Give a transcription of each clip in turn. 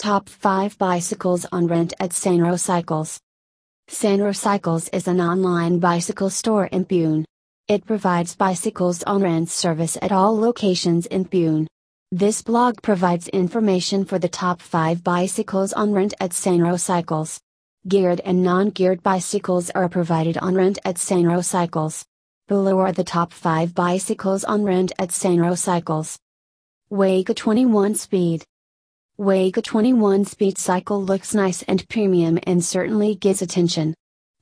Top 5 Bicycles on Rent at Sanro Cycles. Sanro Cycles is an online bicycle store in Pune. It provides bicycles on rent service at all locations in Pune. This blog provides information for the top 5 bicycles on rent at Sanro Cycles. Geared and non-geared bicycles are provided on rent at Sanro Cycles. Below are the top 5 bicycles on rent at Sanro Cycles. Wega 21 Speed Wega 21 Speed Cycle looks nice and premium and certainly gets attention.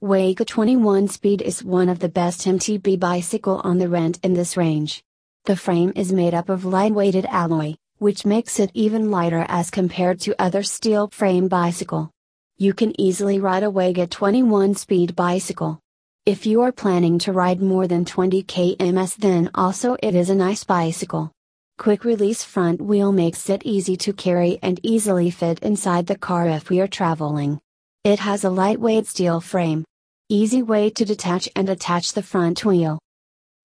Wega 21 Speed is one of the best MTB bicycle on the rent in this range. The frame is made up of light-weighted alloy, which makes it even lighter as compared to other steel frame bicycle. You can easily ride a Wega 21 Speed bicycle. If you are planning to ride more than 20 kms then also it is a nice bicycle. Quick release front wheel makes it easy to carry and easily fit inside the car if we are traveling. It has a lightweight steel frame. Easy way to detach and attach the front wheel.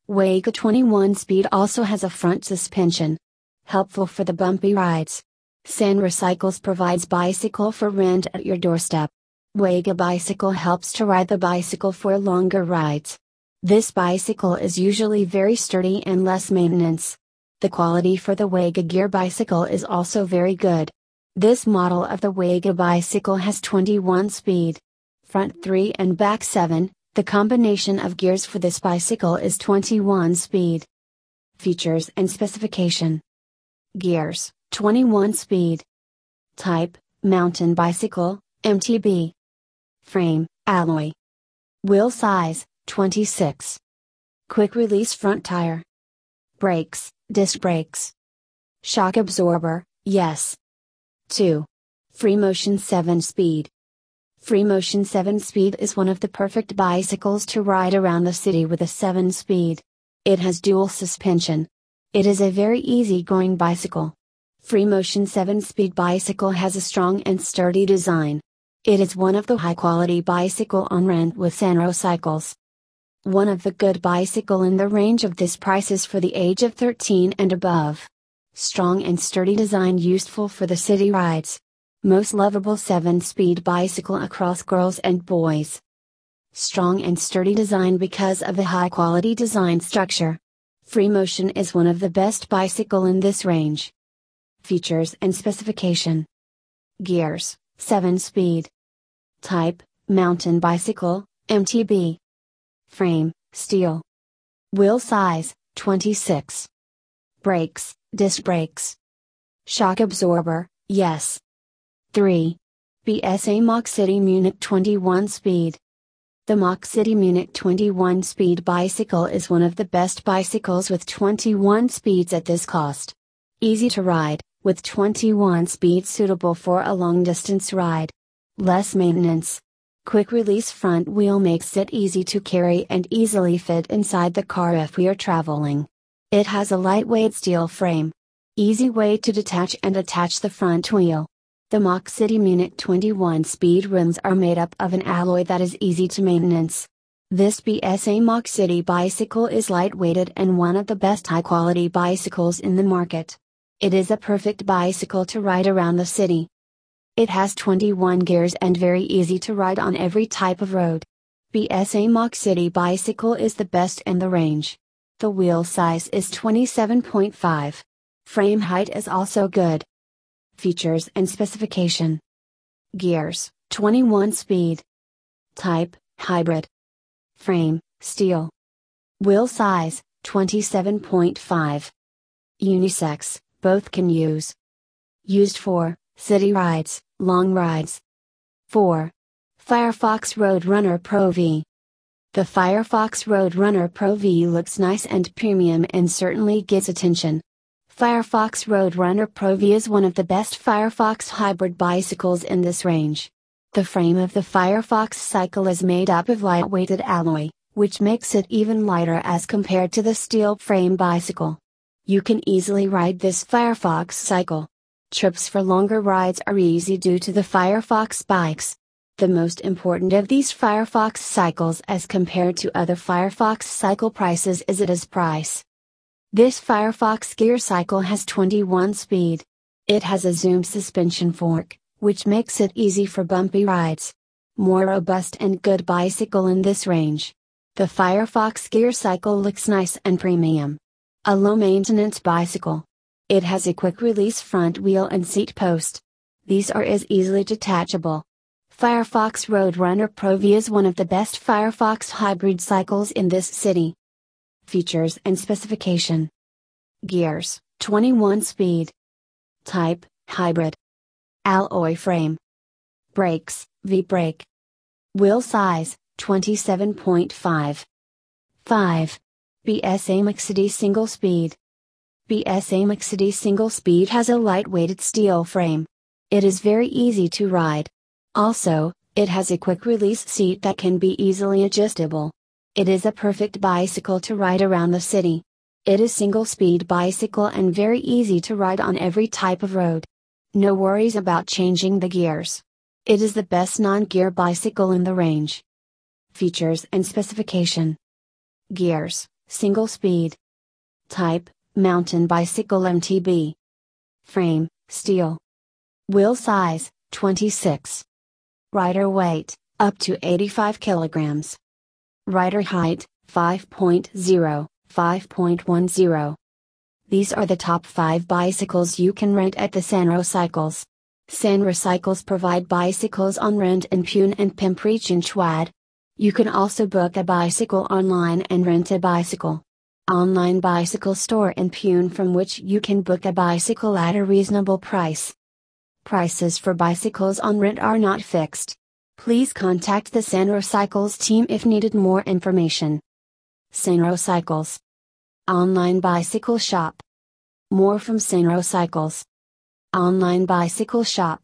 Wega 21 Speed also has a front suspension. Helpful for the bumpy rides. Sanro Cycles provides bicycle for rent at your doorstep. Wega Bicycle helps to ride the bicycle for longer rides. This bicycle is usually very sturdy and less maintenance. The quality for the Wega gear bicycle is also very good. This model of the Wega bicycle has 21 speed, front 3 and back 7, the combination of gears for this bicycle is 21 speed. Features and specification Gears, 21 speed. Type, mountain bicycle, MTB. Frame, alloy. Wheel size, 26. Quick release front tire. Brakes, disc brakes. Shock absorber, yes. 2. Free motion 7 speed. Free motion 7 speed is one of the perfect bicycles to ride around the city with a 7 speed. It has dual suspension. It is a very easy going bicycle. Free motion 7 speed bicycle has a strong and sturdy design. It is one of the high quality bicycle on rent with Sanro Cycles. One of the good bicycle in the range of this price is for the age of 13 and above. Strong and sturdy design useful for the city rides. Most lovable 7-speed bicycle across girls and boys. Strong and sturdy design because of the high quality design structure. Free motion is one of the best bicycle in this range. Features and specification. Gears, 7 speed. Type, mountain bicycle, MTB. Frame, steel. Wheel size, 26. Brakes, disc brakes. Shock absorber, yes. 3. BSA Mach City Munich 21 Speed. The Mach City Munich 21 Speed bicycle is one of the best bicycles with 21 speeds at this cost. Easy to ride, with 21 speed suitable for a long distance ride. Less maintenance, Quick release front wheel makes it easy to carry and easily fit inside the car if we are traveling. It has a lightweight steel frame. Easy way to detach and attach the front wheel. The Mach City Munich 21 speed rims are made up of an alloy that is easy to maintenance. This BSA Mach City bicycle is lightweighted and one of the best high quality bicycles in the market. It is a perfect bicycle to ride around the city. It has 21 gears and very easy to ride on every type of road. BSA Mach City bicycle is the best in the range. The wheel size is 27.5. Frame height is also good. Features and specification. Gears, 21 speed. Type, hybrid. Frame, steel. Wheel size, 27.5. Unisex, both can use. Used for City rides, long rides. 4. Firefox Roadrunner Pro V. The Firefox Roadrunner Pro V looks nice and premium and certainly gets attention. Firefox Roadrunner Pro V is one of the best Firefox hybrid bicycles in this range. The frame of the Firefox cycle is made up of light-weighted alloy, which makes it even lighter as compared to the steel frame bicycle. You can easily ride this Firefox cycle. Trips for longer rides are easy due to the Firefox bikes. The most important of these Firefox cycles as compared to other Firefox cycle prices is its price. This Firefox gear cycle has 21 speed. It has a zoom suspension fork, which makes it easy for bumpy rides. More robust and good bicycle in this range. The Firefox Gear Cycle looks nice and premium. A low maintenance bicycle. It has a quick release front wheel and seat post. These are as easily detachable. Firefox Roadrunner Pro V is one of the best Firefox hybrid cycles in this city. Features and specification Gears 21 speed. Type Hybrid. Alloy frame. Brakes V brake. Wheel size 27.5. 5. BSA Mixity single speed. BSA Mixity single speed has a light-weighted steel frame. It is very easy to ride. Also, it has a quick release seat that can be easily adjustable. It is a perfect bicycle to ride around the city. It is single speed bicycle and very easy to ride on every type of road. No worries about changing the gears. It is the best non-gear bicycle in the range. Features and specification. Gears, single speed. Type, mountain bicycle MTB. Frame, steel. Wheel size, 26. Rider weight, up to 85 kilograms. Rider height, 5.0, 5.10. These are the top 5 bicycles you can rent at the Sanro Cycles. Sanro Cycles provide bicycles on rent in Pune and Pimpri Chinchwad. You can also book a bicycle online and rent a bicycle. Online bicycle store in Pune from which you can book a bicycle at a reasonable price. Prices for bicycles on rent are not fixed. Please contact the Sanro Cycles team if needed more information. Sanro Cycles Online Bicycle Shop More from Sanro Cycles Online Bicycle Shop